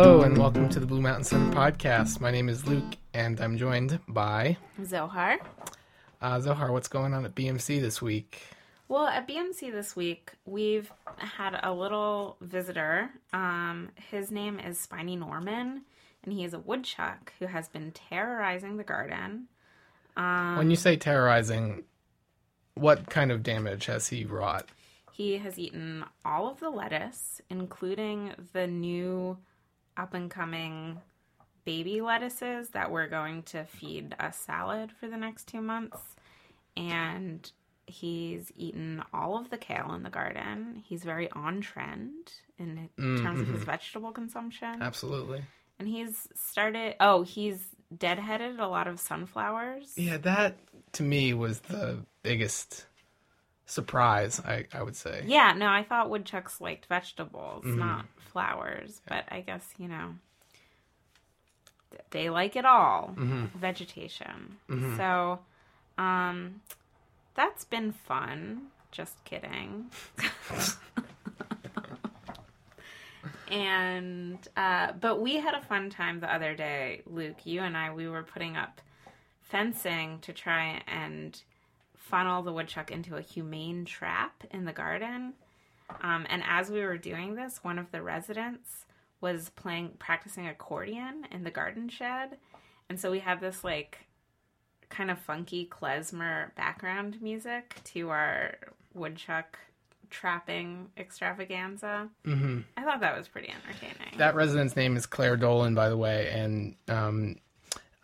Hello and welcome to the Blue Mountain Center podcast. My name is Luke and I'm joined by Zohar. uh, Zohar. What's going on at BMC this week? Well, at BMC this week, we've had a little visitor. Um, his name is Spiny Norman, and he is a woodchuck who has been terrorizing the garden. when you say terrorizing, what kind of damage has he wrought? He has eaten all of the lettuce, including the new up and coming baby lettuces that we're going to feed a salad for the next two months. And he's eaten all of the kale in the garden. He's very on trend in terms of his mm-hmm. vegetable consumption. Absolutely. And he's started, oh, he's deadheaded a lot of sunflowers. Yeah, that to me was the biggest surprise. I, I would say. Yeah, no, I thought woodchucks liked vegetables, mm-hmm. not flowers. But I guess, you know, they like it all vegetation. So, um, that's been fun. Just kidding. and, uh, but we had a fun time the other day, Luke. You and I, we were putting up fencing to try and funnel the woodchuck into a humane trap in the garden. Um, and as we were doing this, one of the residents was playing, practicing accordion in the garden shed. And so we had this like kind of funky klezmer background music to our woodchuck trapping extravaganza. Mm-hmm. I thought that was pretty entertaining. That resident's name is Claire Dolan, by the way, and um,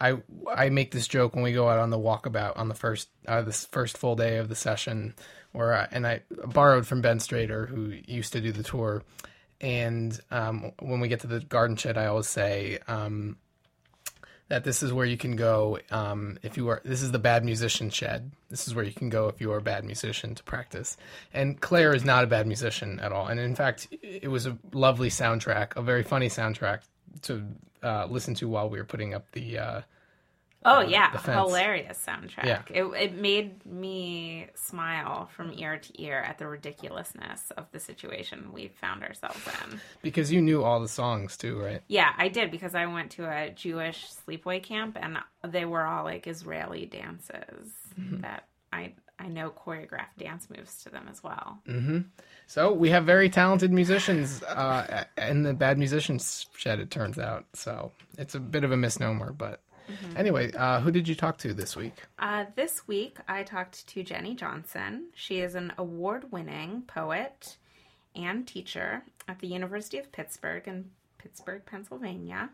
I I make this joke when we go out on the walkabout on the first uh, this first full day of the session, where I, and I borrowed from Ben Strader, who used to do the tour, and um, when we get to the garden shed, I always say. Um, that this is where you can go um, if you are. This is the bad musician shed. This is where you can go if you are a bad musician to practice. And Claire is not a bad musician at all. And in fact, it was a lovely soundtrack, a very funny soundtrack to uh, listen to while we were putting up the. Uh, Oh yeah, the hilarious soundtrack. Yeah. It it made me smile from ear to ear at the ridiculousness of the situation we found ourselves in. because you knew all the songs too, right? Yeah, I did because I went to a Jewish sleepaway camp and they were all like Israeli dances Mm-hmm. that I I know choreographed dance moves to them as well. So we have very talented musicians uh, in the bad musicians shed. It turns out, so it's a bit of a misnomer, but anyway, uh, who did you talk to this week? Uh, this week, I talked to Jenny Johnson. She is an award winning poet and teacher at the University of Pittsburgh in Pittsburgh, Pennsylvania.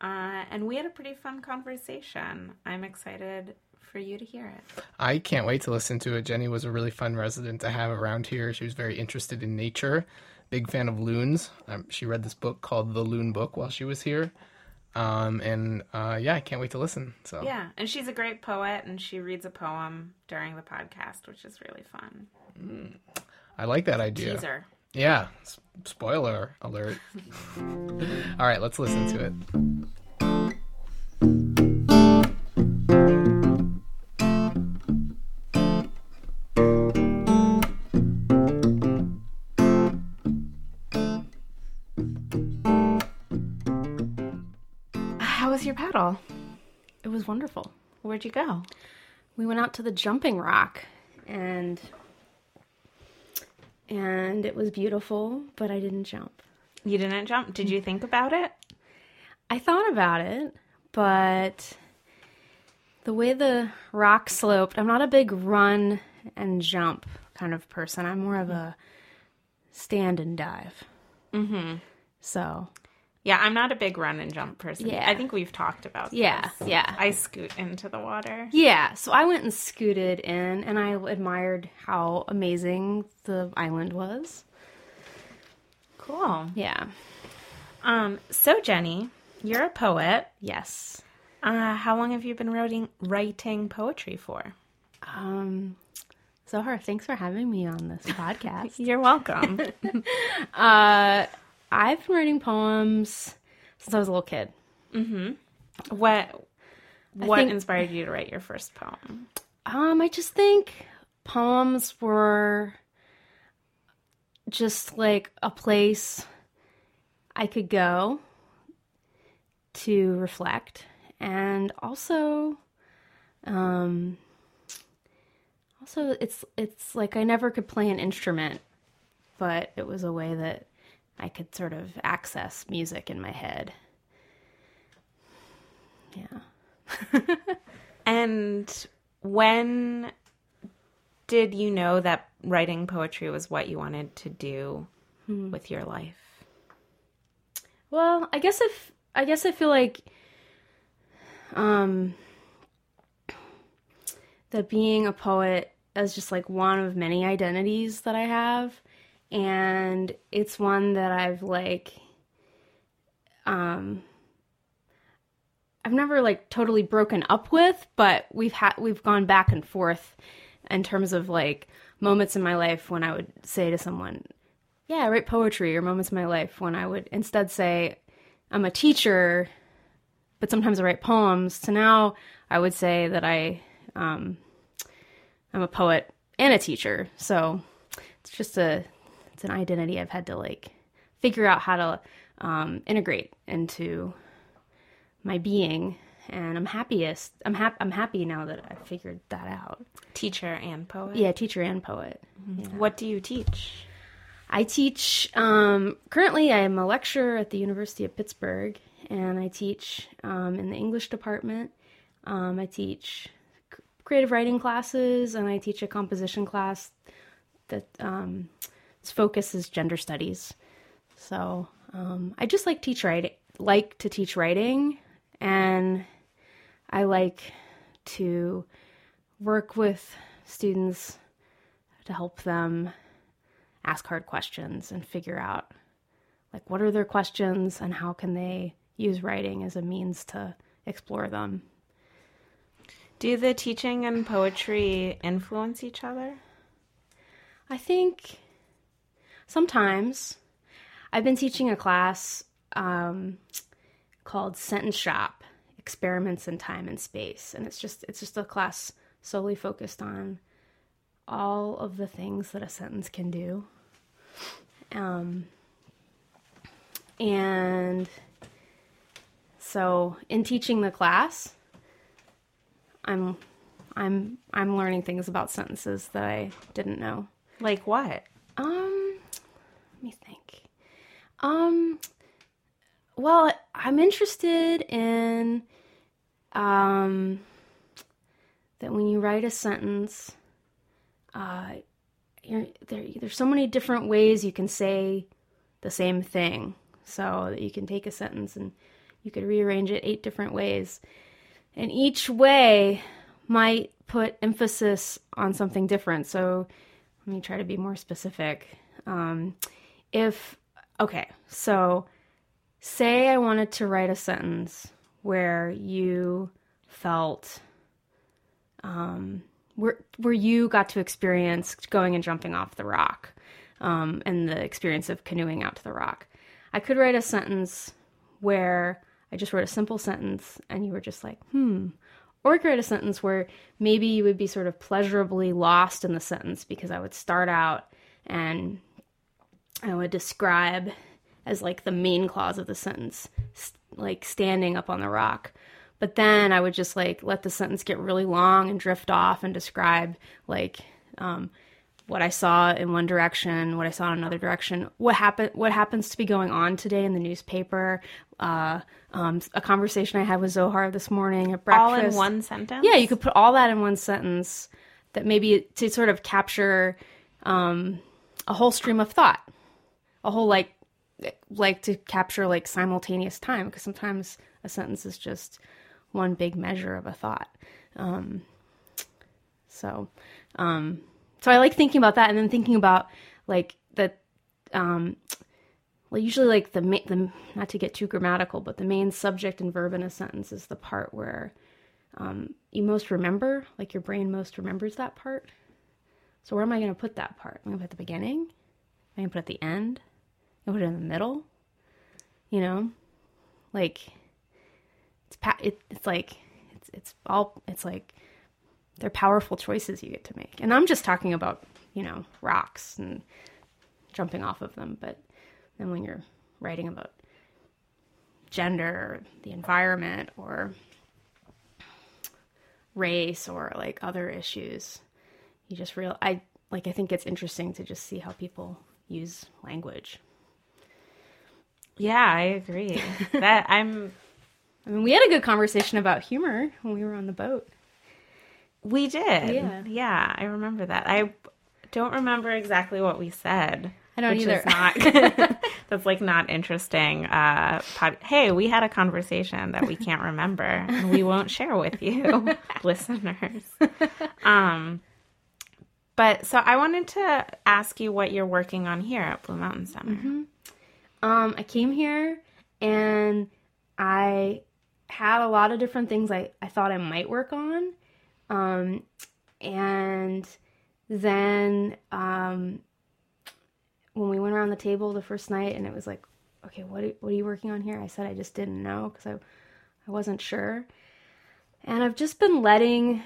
Uh, and we had a pretty fun conversation. I'm excited for you to hear it. I can't wait to listen to it. Jenny was a really fun resident to have around here. She was very interested in nature, big fan of loons. Um, she read this book called The Loon Book while she was here. Um, and uh, yeah, I can't wait to listen. So Yeah, and she's a great poet, and she reads a poem during the podcast, which is really fun. I like that idea. Teaser. Yeah, s- spoiler alert. All right, let's listen to it. Was your paddle? It was wonderful. Where'd you go? We went out to the jumping rock and and it was beautiful, but I didn't jump. You didn't jump. Did you think about it? I thought about it, but the way the rock sloped, I'm not a big run and jump kind of person. I'm more of a stand and dive. Mhm. So, Yeah, I'm not a big run and jump person. Yeah. I think we've talked about yeah, this. yeah. I scoot into the water. Yeah, so I went and scooted in and I admired how amazing the island was. Cool. Yeah. Um, so Jenny, you're a poet. Yes. Uh, how long have you been writing writing poetry for? Um Zohar, thanks for having me on this podcast. You're welcome. uh I've been writing poems since I was a little kid. what what think- inspired you to write your first poem? Um, I just think poems were just like a place I could go to reflect and also um also it's it's like I never could play an instrument but it was a way that I could sort of access music in my head. Yeah. And when did you know that writing poetry was what you wanted to do with your life? Well, I guess if I guess I feel like um that being a poet is just like one of many identities that I have and it's one that I've like um I've never like totally broken up with, but we've had we've gone back and forth in terms of like moments in my life when I would say to someone, "Yeah, I write poetry," or moments in my life when I would instead say, "I'm a teacher," but sometimes I write poems. So now I would say that I um, I'm a poet and a teacher. So it's just a it's an identity I've had to like figure out how to um, integrate into my being and I'm happiest I'm happy I'm happy now that I figured that out. Teacher and poet? Yeah, teacher and poet. What do you teach? I teach um, currently I am a lecturer at the University of Pittsburgh and I teach um, in the English department. Um, I teach creative writing classes and I teach a composition class that um, its focus is gender studies. So um, I just like teach writing, like to teach writing, and I like to work with students to help them ask hard questions and figure out like what are their questions and how can they use writing as a means to explore them. Do the teaching and poetry influence each other? I think sometimes I've been teaching a class um, called Sentence Shop: Experiments in Time and Space, and it's just it's just a class solely focused on all of the things that a sentence can do. Um, and so in teaching the class, I'm I'm I'm learning things about sentences that I didn't know. Like what? Um, me think. Um, well, I'm interested in um that when you write a sentence, uh, there there's so many different ways you can say the same thing. So that you can take a sentence and you could rearrange it eight different ways, and each way might put emphasis on something different. So let me try to be more specific. Um, if, okay, so say I wanted to write a sentence where you felt, um, where, where you got to experience going and jumping off the rock um, and the experience of canoeing out to the rock. I could write a sentence where I just wrote a simple sentence and you were just like, hmm, or write a sentence where maybe you would be sort of pleasurably lost in the sentence because I would start out and I would describe as like the main clause of the sentence, st- like standing up on the rock. But then I would just like let the sentence get really long and drift off and describe like um, what I saw in one direction, what I saw in another direction, what happened, what happens to be going on today in the newspaper, uh, um, a conversation I had with Zohar this morning at breakfast. All in one sentence? Yeah, you could put all that in one sentence. That maybe to sort of capture um, a whole stream of thought, a whole like like to capture like simultaneous time because sometimes a sentence is just one big measure of a thought. Um, so, um, so I like thinking about that, and then thinking about like that. Um, well, usually like the ma- the not to get too grammatical, but the main subject and verb in a sentence is the part where um, you most remember, like your brain most remembers that part. So where am I going to put that part? I'm going to put at the beginning? I'm going to put at the end? It in the middle? You know, like it's pa- it, it's like it's it's all it's like they're powerful choices you get to make. And I'm just talking about you know rocks and jumping off of them, but then when you're writing about gender, or the environment, or race, or like other issues. You just real I like I think it's interesting to just see how people use language. Yeah, I agree. that I'm I mean, we had a good conversation about humor when we were on the boat. we did. Yeah. Yeah, I remember that. I don't remember exactly what we said. I don't either. Not, that's like not interesting. Uh, pod, hey, we had a conversation that we can't remember, and we won't share with you, listeners. Um, but so I wanted to ask you what you're working on here at Blue Mountain Center. Um, I came here and I had a lot of different things I, I thought I might work on. Um, and then um, when we went around the table the first night and it was like, okay, what are, what are you working on here? I said I just didn't know because I, I wasn't sure. And I've just been letting,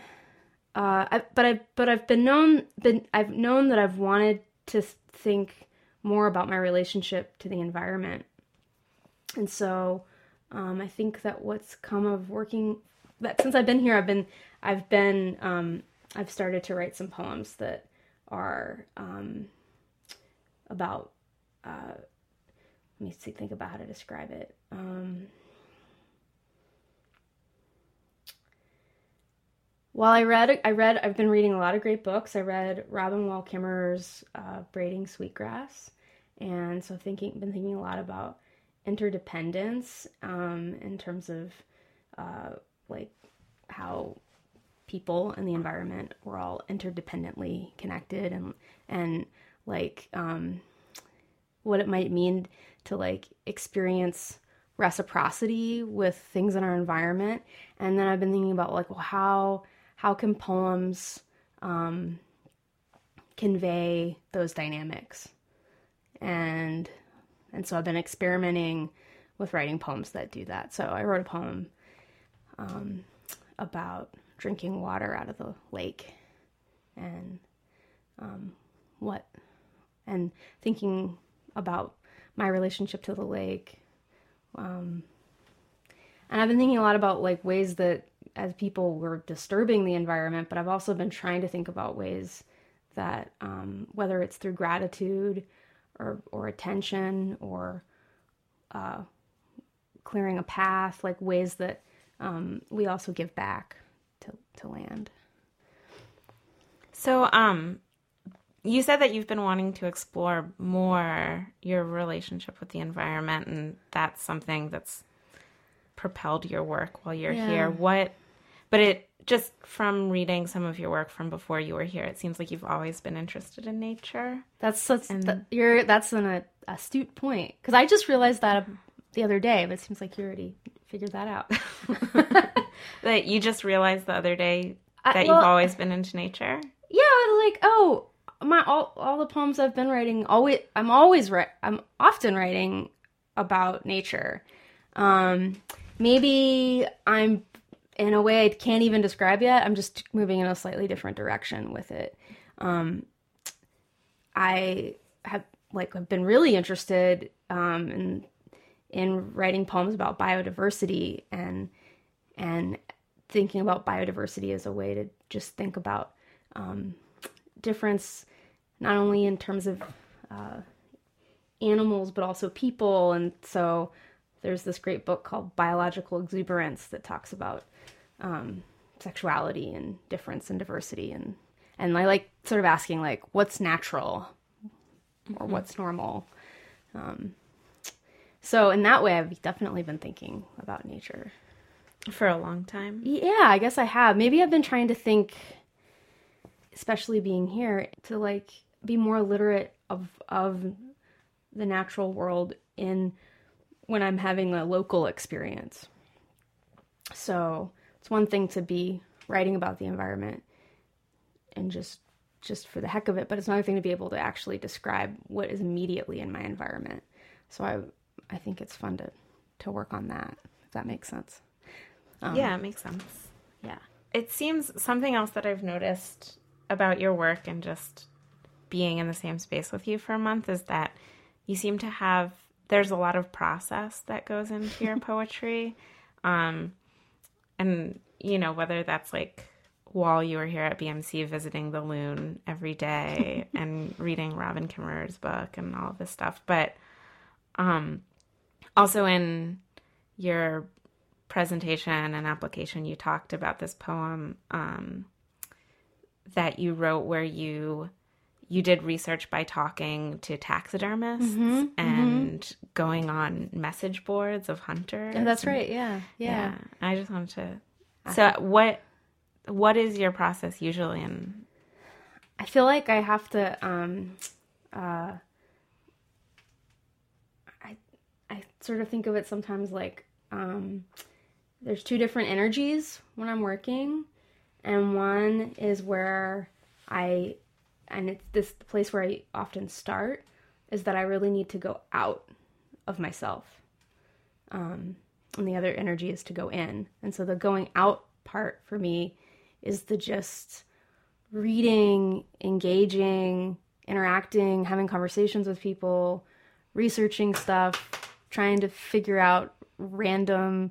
uh, I, but I but I've been known been I've known that I've wanted to think more about my relationship to the environment. And so um, I think that what's come of working that since I've been here, I've been I've been um, I've started to write some poems that are um, about. Uh, let me see, think about how to describe it. While I read, I read, I've been reading a lot of great books. I read Robin Wall Kimmerer's uh, Braiding Sweetgrass, and so thinking, been thinking a lot about interdependence um, in terms of uh, like how people and the environment were all interdependently connected, and and like um, what it might mean to like experience reciprocity with things in our environment and then i've been thinking about like well how how can poems um, convey those dynamics? And and so i've been experimenting with writing poems that do that. So i wrote a poem um, about drinking water out of the lake and um, what and thinking about my relationship to the lake. Um, and I've been thinking a lot about like ways that as people were disturbing the environment, but I've also been trying to think about ways that um, whether it's through gratitude or or attention or uh, clearing a path, like ways that um, we also give back to to land. So, um, you said that you've been wanting to explore more your relationship with the environment, and that's something that's propelled your work while you're Yeah. here. What, but it just from reading some of your work from before you were here, it seems like you've always been interested in nature. That's that's And- that, you're that's an astute point because I just realized that the other day, but it seems like you already figured that out. That you just realized the other day I- that well- you've always been into nature. yeah, I was like, oh, my all all the poems I've been writing always I'm always I'm often writing about nature. Um, maybe I'm in a way I can't even describe yet. I'm just moving in a slightly different direction with it. Um, I have like have been really interested um, in in writing poems about biodiversity and and thinking about biodiversity as a way to just think about um, difference, not only in terms of uh, animals but also people. And so there's this great book called Biological Exuberance that talks about um, sexuality and difference and diversity and and I like sort of asking like what's natural or what's normal. Um, so in that way, I've definitely been thinking about nature. For a long time. Yeah, I guess I have. Maybe I've been trying to think, especially being here, to like be more literate of of the natural world in when I'm having a local experience. So it's one thing to be writing about the environment and just just for the heck of it, but it's another thing to be able to actually describe what is immediately in my environment. So I I think it's fun to to work on that. If that makes sense. Um, yeah, it makes sense. Yeah. it seems something else that I've noticed about your work and just being in the same space with you for a month is that you seem to have there's a lot of process that goes into your poetry. Um, and, you know, whether that's like while you were here at BMC visiting the Loon every day and reading Robin Kimmerer's book and all this stuff. But um, also in your presentation and application, you talked about this poem um, that you wrote where you you did research by talking to taxidermists Mm-hmm, and going on message boards of hunters. Yeah, that's and- right. Yeah, yeah. yeah. I just wanted to. So what what is your process usually in? I feel like I have to. Um, uh, I I sort of think of it sometimes like um, there's two different energies when I'm working, and one is where I and it's this the place where I often start is that I really need to go out of myself. Um, and the other energy is to go in. And so the going out part for me is the just reading, engaging, interacting, having conversations with people, researching stuff, trying to figure out random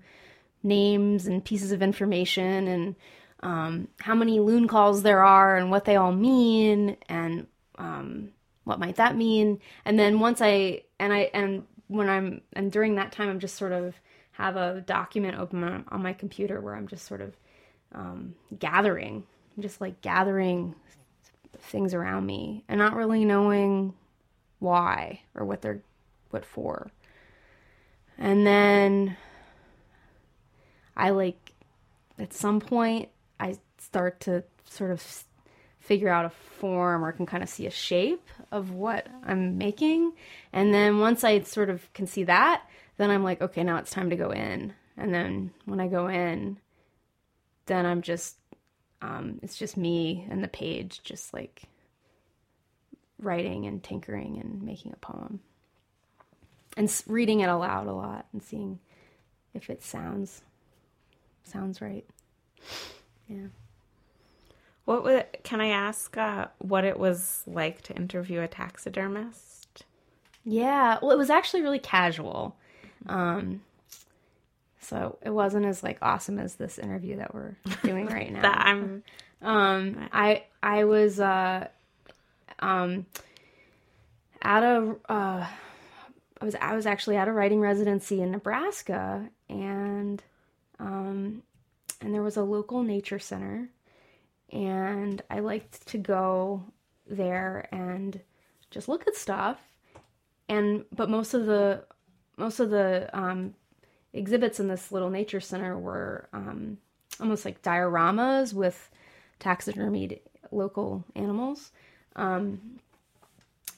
names and pieces of information and um, how many loon calls there are and what they all mean and um, what might that mean. And then once I and I and when I'm and during that time, I'm just sort of have a document open on, on my computer where I'm just sort of um, gathering, just like gathering things around me and not really knowing why or what they're what for. And then I like at some point start to sort of figure out a form or can kind of see a shape of what I'm making. And then once I sort of can see that, then I'm like, okay, now it's time to go in. And then when I go in, then I'm just, um, it's just me and the page, just like writing and tinkering and making a poem. And reading it aloud a lot and seeing if it sounds sounds right. Yeah. What can I ask uh, what it was like to interview a taxidermist? Yeah, well, it was actually really casual. Um, so it wasn't as like awesome as this interview that we're doing right now. That I'm Um, I I was uh, um, at a uh, I was I was actually at a writing residency in Nebraska, and um, and there was a local nature center, and I liked to go there and just look at stuff, and but most of the most of the um, exhibits in this little nature center were um, almost like dioramas with taxidermied local animals. Um,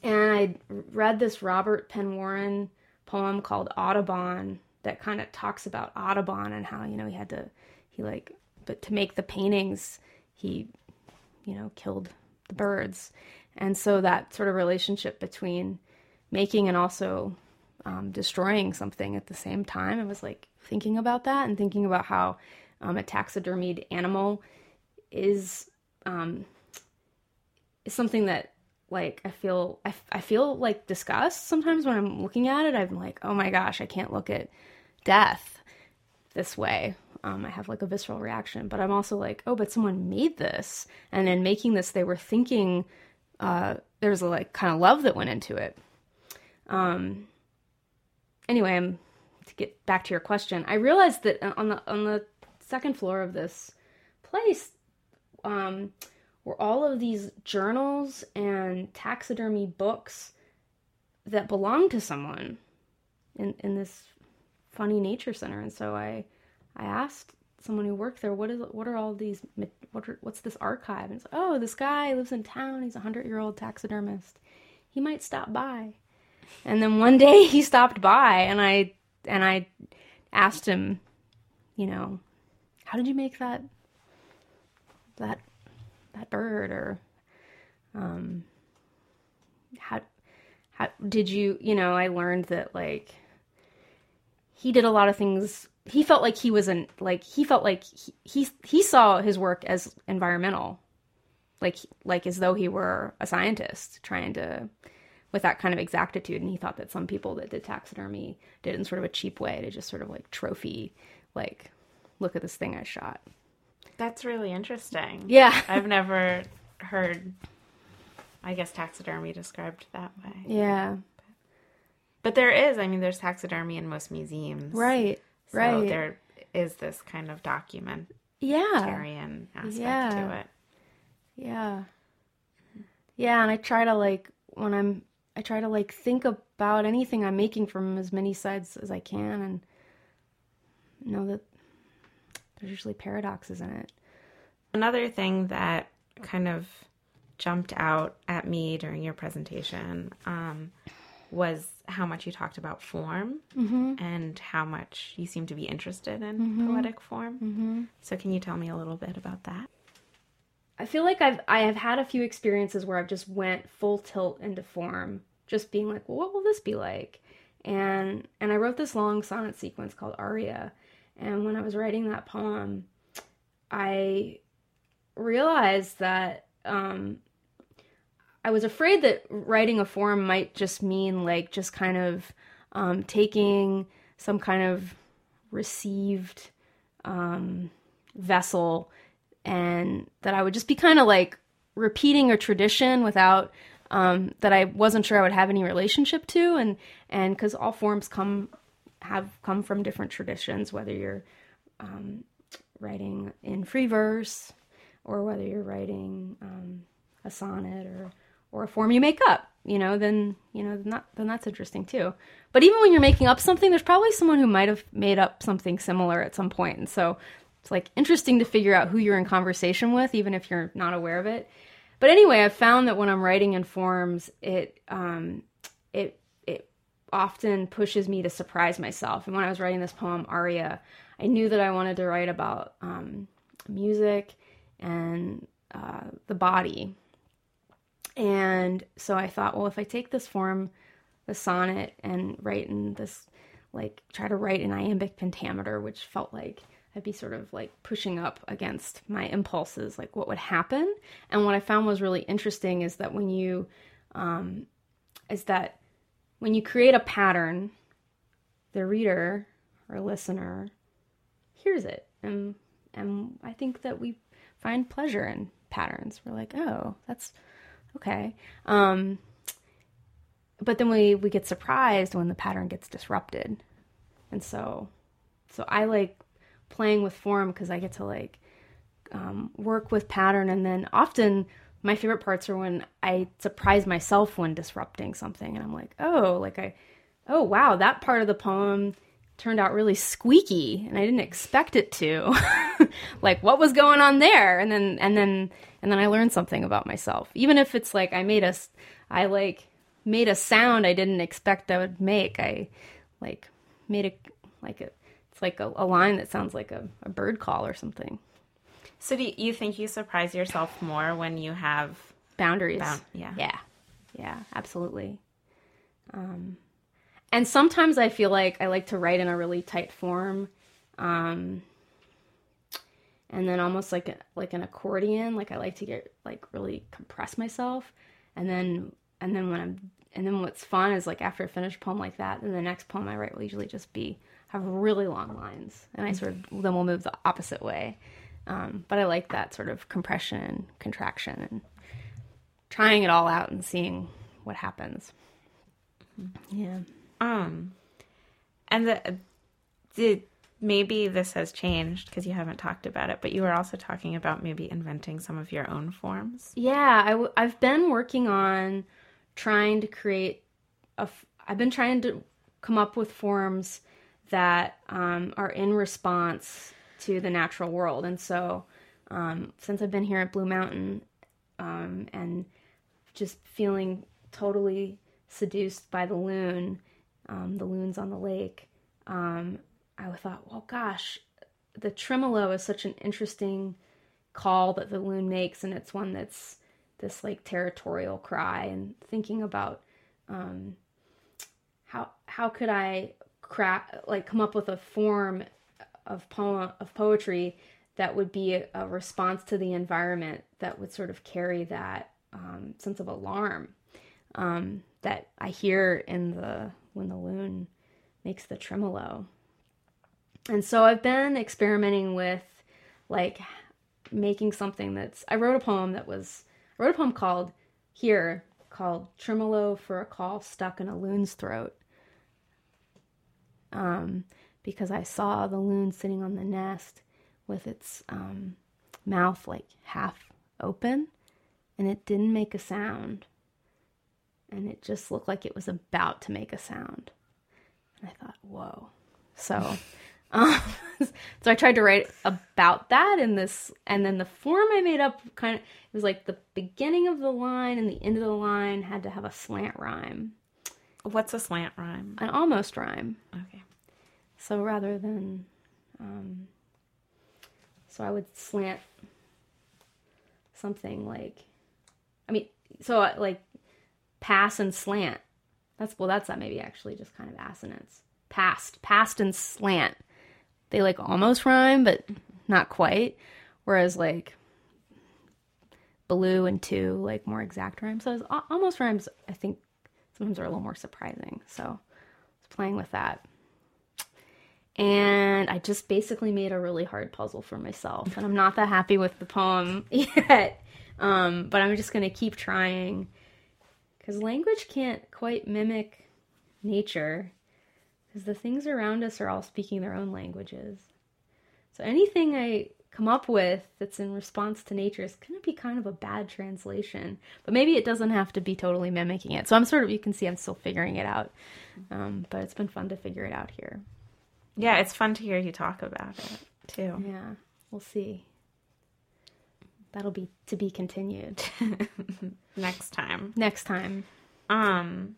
and I read this Robert Penn Warren poem called Audubon that kind of talks about Audubon and how, you know, he had to, he like, but to make the paintings, he, you know, killed the birds. And so that sort of relationship between making and also um, destroying something at the same time, I was like thinking about that and thinking about how um, a taxidermied animal is um, is something that like I feel I, I feel like disgust sometimes when I'm looking at it. I'm like, oh my gosh, I can't look at death this way. Um, I have like a visceral reaction, but I'm also like, oh, but someone made this, and in making this, they were thinking uh, there's a like kind of love that went into it. Um. Anyway, I'm to get back to your question. I realized that on the on the second floor of this place um, were all of these journals and taxidermy books that belonged to someone in in this funny nature center. And so I I asked someone who worked there, what is what are all these what are, what's this archive? And it's oh, this guy lives in town. He's a hundred year old taxidermist. He might stop by. And then one day he stopped by, and I and I asked him, you know, how did you make that that that bird or um how how did you you know i learned that like he did a lot of things he felt like he was an like he felt like he he, he saw his work as environmental like like as though he were a scientist trying to with that kind of exactitude. And he thought that some people that did taxidermy did it in sort of a cheap way to just sort of like trophy, like, look at this thing I shot. That's really interesting. Yeah. I've never heard, I guess, taxidermy described that way. Yeah. But there is, I mean, there's taxidermy in most museums. Right. So right. there is this kind of documentarian yeah. aspect Yeah. to it. Yeah. Yeah, and I try to like when I'm I try to like think about anything I'm making from as many sides as I can and know that there's usually paradoxes in it. Another thing that kind of jumped out at me during your presentation um, was how much you talked about form mm-hmm. and how much you seem to be interested in mm-hmm. poetic form. Mm-hmm. So, can you tell me a little bit about that? I feel like I've I have had a few experiences where I've just went full tilt into form, just being like, well, what will this be like? And and I wrote this long sonnet sequence called Aria, and when I was writing that poem, I realized that um, I was afraid that writing a form might just mean like just kind of um, taking some kind of received um, vessel and that I would just be kind of like repeating a tradition without um, that I wasn't sure I would have any relationship to, and and because all forms come have come from different traditions, whether you're um, writing in free verse or whether you're writing um, a sonnet or or a form you make up, you know, then you know then, that, then that's interesting too. But even when you're making up something, there's probably someone who might have made up something similar at some point, and so it's like interesting to figure out who you're in conversation with, even if you're not aware of it. But anyway, I've found that when I'm writing in forms, it um, it it often pushes me to surprise myself. And when I was writing this poem Aria, I knew that I wanted to write about um, music and uh, the body. And so I thought, well, if I take this form, the sonnet, and write in this, like, try to write in iambic pentameter, which felt like I'd be sort of like pushing up against my impulses, like what would happen. And what I found was really interesting is that when you, um, is that when you create a pattern, the reader or listener hears it, and and I think that we find pleasure in patterns. We're like, oh, that's okay. Um, but then we we get surprised when the pattern gets disrupted, and so so I like playing with form because I get to like um, work with pattern, and then often my favorite parts are when I surprise myself when disrupting something, and I'm like, oh, like I, oh wow, that part of the poem turned out really squeaky, and I didn't expect it to. like, what was going on there? And then and then and then I learned something about myself, even if it's like I made a, I like made a sound I didn't expect I would make. I like made a like a it's like a, a line that sounds like a, a bird call or something. So, do you think you surprise yourself more when you have Boundaries. Bound- yeah. Yeah. Yeah, absolutely. Um, and sometimes I feel like I like to write in a really tight form. Um, and then almost like a, like an accordion, like I like to get like really compress myself. And then and then when I'm and then what's fun is like after a finished poem like that, then the next poem I write will usually just be have really long lines, and I sort of then we'll move the opposite way. Um, but I like that sort of compression and contraction and trying it all out and seeing what happens. Yeah. Um, and the did maybe this has changed because you haven't talked about it, but you were also talking about maybe inventing some of your own forms. Yeah, I w- I've been working on trying to create a. F- I've been trying to come up with forms that um, are in response to the natural world, and so um, since I've been here at Blue Mountain, um, and just feeling totally seduced by the loon, um, the loons on the lake. I thought, well, gosh, the tremolo is such an interesting call that the loon makes, and it's one that's this like territorial cry. And thinking about um, how how could I craft like come up with a form of poem of poetry that would be a, a response to the environment that would sort of carry that um, sense of alarm. um, that I hear in the when the loon makes the tremolo. And so I've been experimenting with like making something that's I wrote a poem that was I wrote a poem called here called Tremolo for a Call Stuck in a Loon's Throat. Um, because I saw the loon sitting on the nest with its um, mouth like half open and it didn't make a sound. And it just looked like it was about to make a sound. And I thought, whoa. So um, so I tried to write about that in this, and then the form I made up kind of it was like the beginning of the line and the end of the line had to have a slant rhyme, What's a slant rhyme? an almost rhyme. Okay. So rather than, um, so I would slant something like, I mean, so uh, like pass and slant. That's well, that's that maybe actually just kind of assonance. Past, past and slant. They like almost rhyme, but not quite. Whereas like blue and two, like more exact rhymes. So almost rhymes, I think sometimes are a little more surprising. So I was playing with that and I just basically made a really hard puzzle for myself. And I'm not that happy with the poem yet, um, but I'm just going to keep trying because language can't quite mimic nature because the things around us are all speaking their own languages. So anything I come up with that's in response to nature is going to be kind of a bad translation, but maybe it doesn't have to be totally mimicking it. So I'm sort of, you can see I'm still figuring it out, um, but it's been fun to figure it out here. Yeah, it's fun to hear you talk about it too. Yeah, we'll see. That'll be to be continued Next time. next time. Um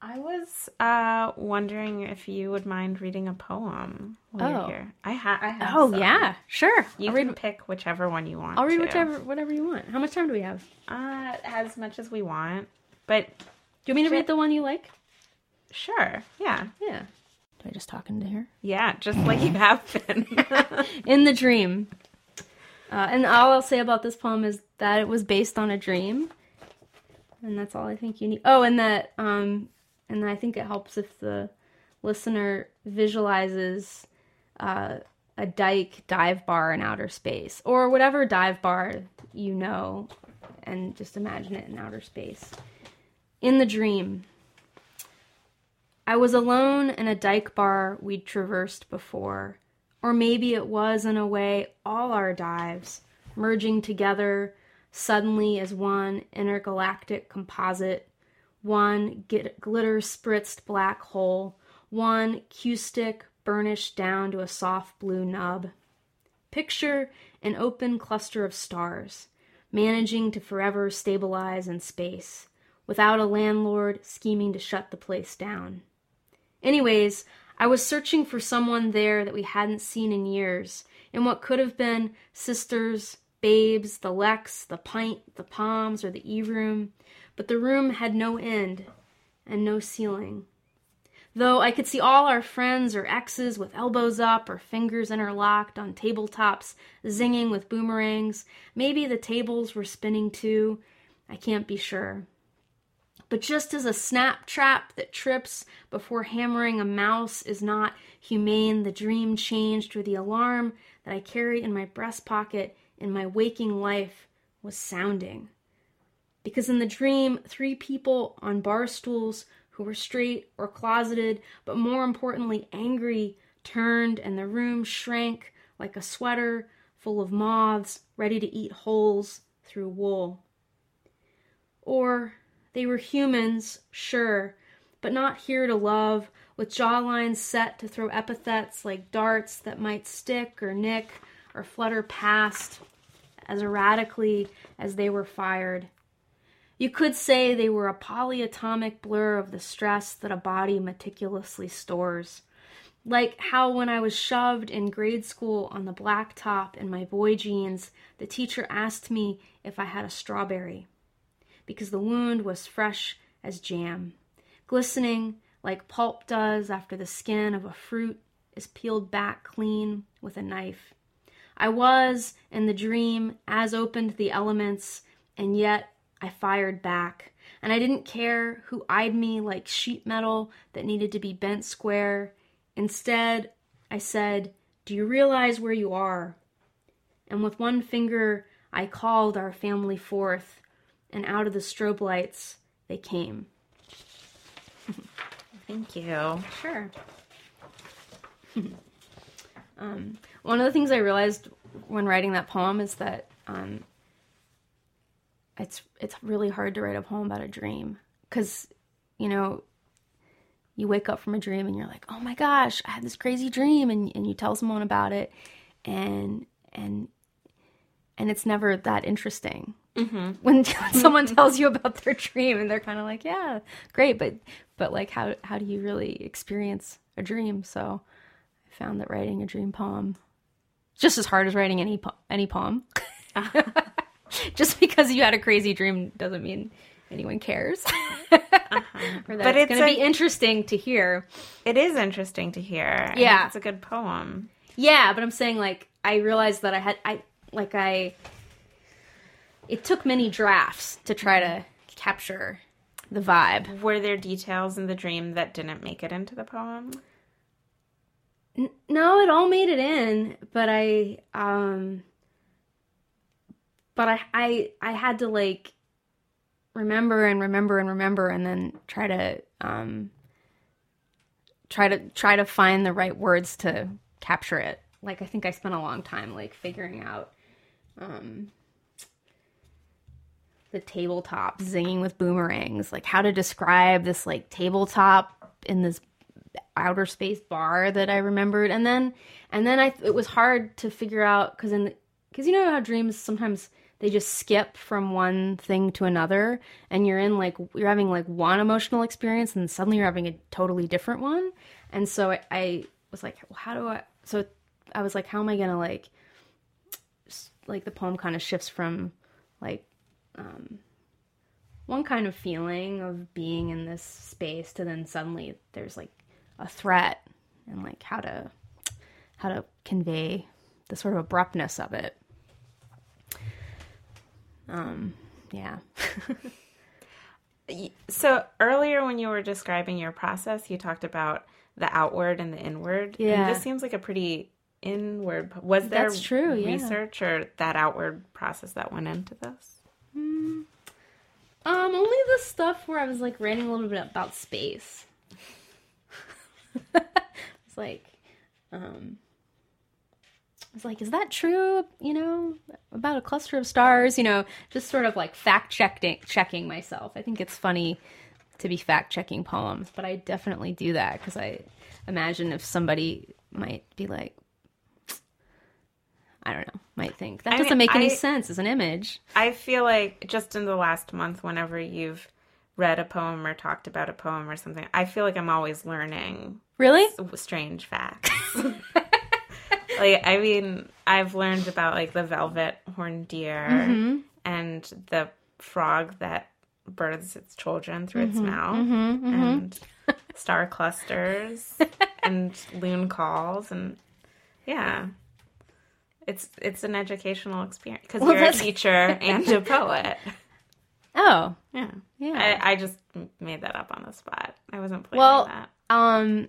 I was uh wondering if you would mind reading a poem while Oh. you're here. I, ha- I have Oh some. yeah, sure. You I'll can read. pick whichever one you want. I'll read to. whichever whatever you want. How much time do we have? Uh, as much as we want. But Do you want me to read the one you like? sure. Yeah. Yeah. Do I just talk into her? Yeah, just like you have been. In the dream. Uh, and all I'll say about this poem is that it was based on a dream, and that's all I think you need. Oh, and that um, and I think it helps if the listener visualizes uh, a dyke dive bar in outer space, or whatever dive bar you know, and just imagine it in outer space. In the dream. I was alone in a dyke bar we'd traversed before. Or maybe it was, in a way, all our dives, merging together suddenly as one intergalactic composite, one glitter spritzed black hole, one cue stick burnished down to a soft blue nub. Picture an open cluster of stars, managing to forever stabilize in space, without a landlord scheming to shut the place down. Anyways, I was searching for someone there that we hadn't seen in years, in what could have been sisters, babes, the Lex, the pint, the palms, or the E room, but the room had no end and no ceiling. Though I could see all our friends or exes with elbows up or fingers interlocked on tabletops, zinging with boomerangs, maybe the tables were spinning too, I can't be sure. But just as a snap trap that trips before hammering a mouse is not humane, the dream changed where the alarm that I carry in my breast pocket in my waking life was sounding. Because in the dream, three people on bar stools who were straight or closeted, but more importantly, angry, turned, and the room shrank like a sweater full of moths ready to eat holes through wool. Or they were humans, sure, but not here to love, with jawlines set to throw epithets like darts that might stick or nick or flutter past as erratically as they were fired. You could say they were a polyatomic blur of the stress that a body meticulously stores. Like how, when I was shoved in grade school on the black top in my boy jeans, the teacher asked me if I had a strawberry because the wound was fresh as jam, glistening like pulp does after the skin of a fruit is peeled back clean with a knife. I was, in the dream, as open to the elements, and yet I fired back, and I didn't care who eyed me like sheet metal that needed to be bent square. Instead, I said, Do you realize where you are? And with one finger, I called our family forth, and out of the strobe lights, they came. Thank you. Sure. um, one of the things I realized when writing that poem is that um, it's it's really hard to write a poem about a dream because you know you wake up from a dream and you're like oh my gosh i had this crazy dream and, and you tell someone about it and and and it's never that interesting. Mm-hmm. when someone tells you about their dream and they're kind of like yeah great but but like how how do you really experience a dream? So i found that writing a dream poem just as hard as writing any po- any poem just because you had a crazy dream doesn't mean anyone cares. uh-huh. but it's going to be interesting to hear. It is interesting to hear. Yeah, it's a good poem. Yeah, but I'm saying like I realized that I had I like I. It took many drafts to try to capture the vibe. Were there details in the dream that didn't make it into the poem? N- no, it all made it in, but I um but I I I had to like remember and remember and remember and then try to um try to try to find the right words to capture it. Like I think I spent a long time like figuring out um the tabletop zinging with boomerangs, like how to describe this like tabletop in this outer space bar that I remembered, and then and then I it was hard to figure out because in because you know how dreams sometimes they just skip from one thing to another and you're in like you're having like one emotional experience and suddenly you're having a totally different one. And so i, I was like well, how do i so i was like how am i gonna like like the poem kind of shifts from like um one kind of feeling of being in this space to then suddenly there's like a threat and like how to how to convey the sort of abruptness of it um, yeah. so earlier when you were describing your process, you talked about the outward and the inward. Yeah. And this seems like a pretty inward. Was there That's true, yeah. research or that outward process that went into this? Mm, um, only the stuff where I was like writing a little bit about space. it's like, um, was like, is that true? You know, about a cluster of stars, you know, just sort of like fact checking checking myself. I think it's funny to be fact checking poems, but I definitely do that because I imagine if somebody might be like, I don't know, might think that I doesn't mean, make any I, sense as an image. I feel like just in the last month, whenever you've read a poem or talked about a poem or something, I feel like I'm always learning really strange facts. like I mean, I've learned about like the velvet horned deer mm-hmm. and the frog that births its children through mm-hmm. its mouth mm-hmm, mm-hmm. and star clusters and loon calls and yeah. It's it's an educational experience because well, you're that's... a teacher and a poet. Oh, yeah, yeah. I, I, just made that up on the spot. I wasn't planning well, that. Um,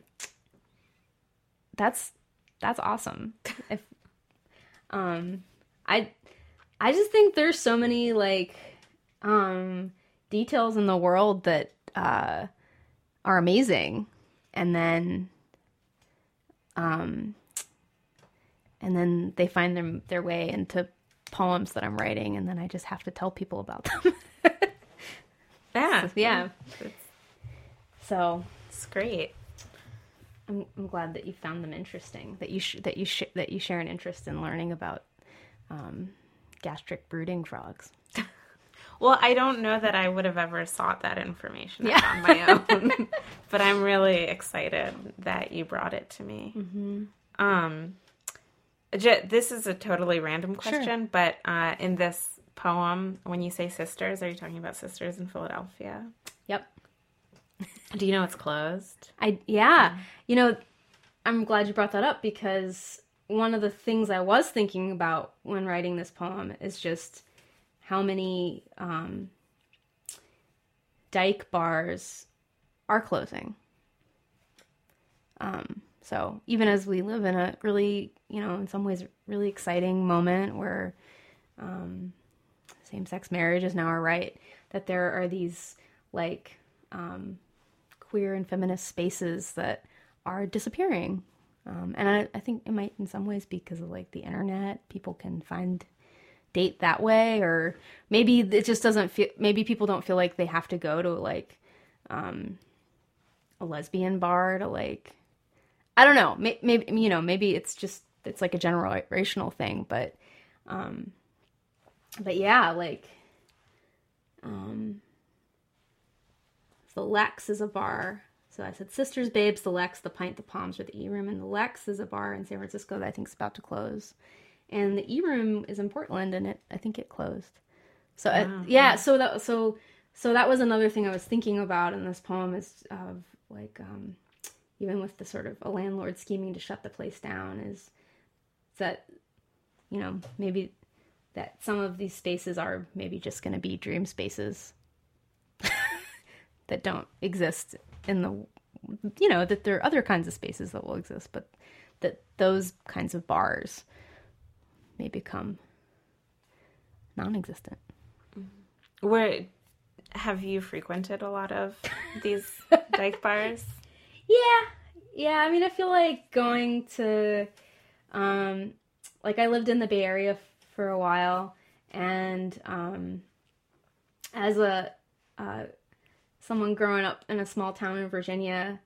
that's that's awesome. if um I I just think there's so many like um details in the world that uh are amazing and then um and then they find their their way into poems that I'm writing and then I just have to tell people about them. yeah. So, yeah. It's, so it's great. I'm, I'm glad that you found them interesting. That you sh- that you sh- that you share an interest in learning about um, gastric brooding frogs. well, I don't know that I would have ever sought that information yeah. on my own, but I'm really excited that you brought it to me. Mm-hmm. Um, j- this is a totally random question, sure. but uh, in this poem, when you say sisters, are you talking about sisters in Philadelphia? Do you know it's closed? I yeah. You know, I'm glad you brought that up because one of the things I was thinking about when writing this poem is just how many um, dyke bars are closing. Um, so even as we live in a really, you know, in some ways, really exciting moment where um, same-sex marriage is now a right, that there are these like um, queer and feminist spaces that are disappearing. Um, and I, I think it might in some ways be because of like the internet. People can find date that way, or maybe it just doesn't feel. Maybe people don't feel like they have to go to like um, a lesbian bar to like. I don't know. Maybe, maybe you know. Maybe it's just it's like a generational thing, but um, but yeah, like um, the Lex is a bar. So I said Sisters, Babes, the Lex, the Pint, the Palms, or the E Room, and the Lex is a bar in San Francisco that I think is about to close, and the E Room is in Portland, and it I think it closed. So it- Wow. yeah, so that so so that was another thing I was thinking about in this poem is of like um, even with the sort of a landlord scheming to shut the place down is that you know maybe that some of these spaces are maybe just going to be dream spaces that don't exist in the you know that there are other kinds of spaces that will exist but that those kinds of bars may become non-existent Where have you frequented a lot of these dyke bars? Yeah. Yeah, I mean I feel like going to um like I lived in the Bay Area for a while and um as a uh someone growing up in a small town in Virginia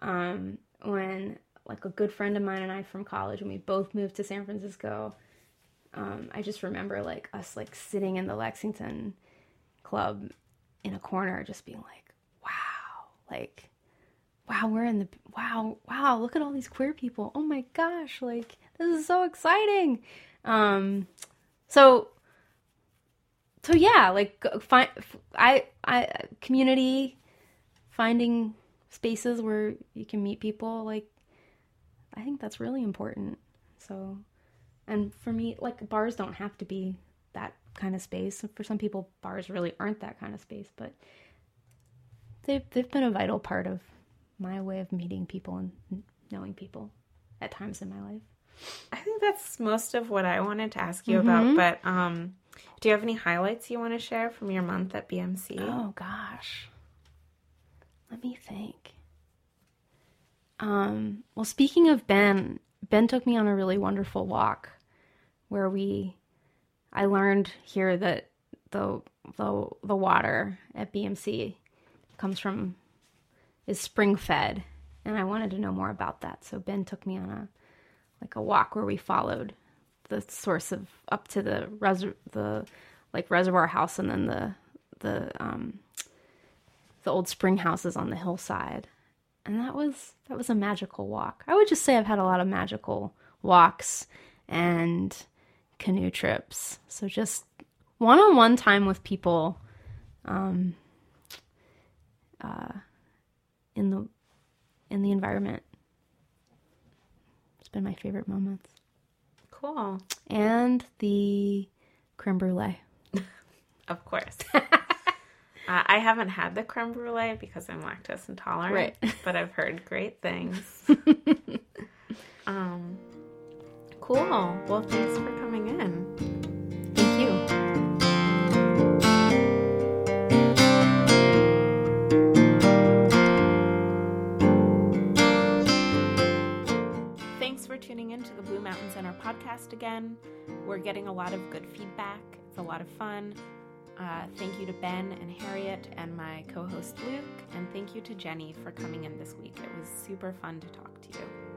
um when like a good friend of mine and I from college when we both moved to San Francisco um I just remember like us like sitting in the Lexington club in a corner just being like wow like wow, we're in the wow, wow, look at all these queer people. Oh my gosh, like this is so exciting. Um so so yeah, like find I I community finding spaces where you can meet people like I think that's really important. So and for me like bars don't have to be that kind of space. For some people bars really aren't that kind of space, but they've they've been a vital part of my way of meeting people and knowing people at times in my life. I think that's most of what I wanted to ask you about. But um, do you have any highlights you want to share from your month at BMC? Oh gosh. Let me think. Um, well speaking of Ben, Ben took me on a really wonderful walk where we I learned here that the the the water at BMC comes from is spring fed and I wanted to know more about that. So Ben took me on a like a walk where we followed the source of up to the res- the like reservoir house and then the the um the old spring houses on the hillside. And that was that was a magical walk. I would just say i've had a lot of magical walks and canoe trips. So just one-on-one time with people um uh in the in the environment. It's been my favorite moments Cool. and the creme brulee Of course. uh, I haven't had the creme brulee because I'm lactose intolerant, Right. but I've heard great things. um, cool. Well, thanks for coming for tuning in to the Blue Mountain Center podcast again. We're getting a lot of good feedback. It's a lot of fun. Uh, thank you to Ben and Harriet and my co host Luke. And thank you to Jenny for coming in this week. It was super fun to talk to you.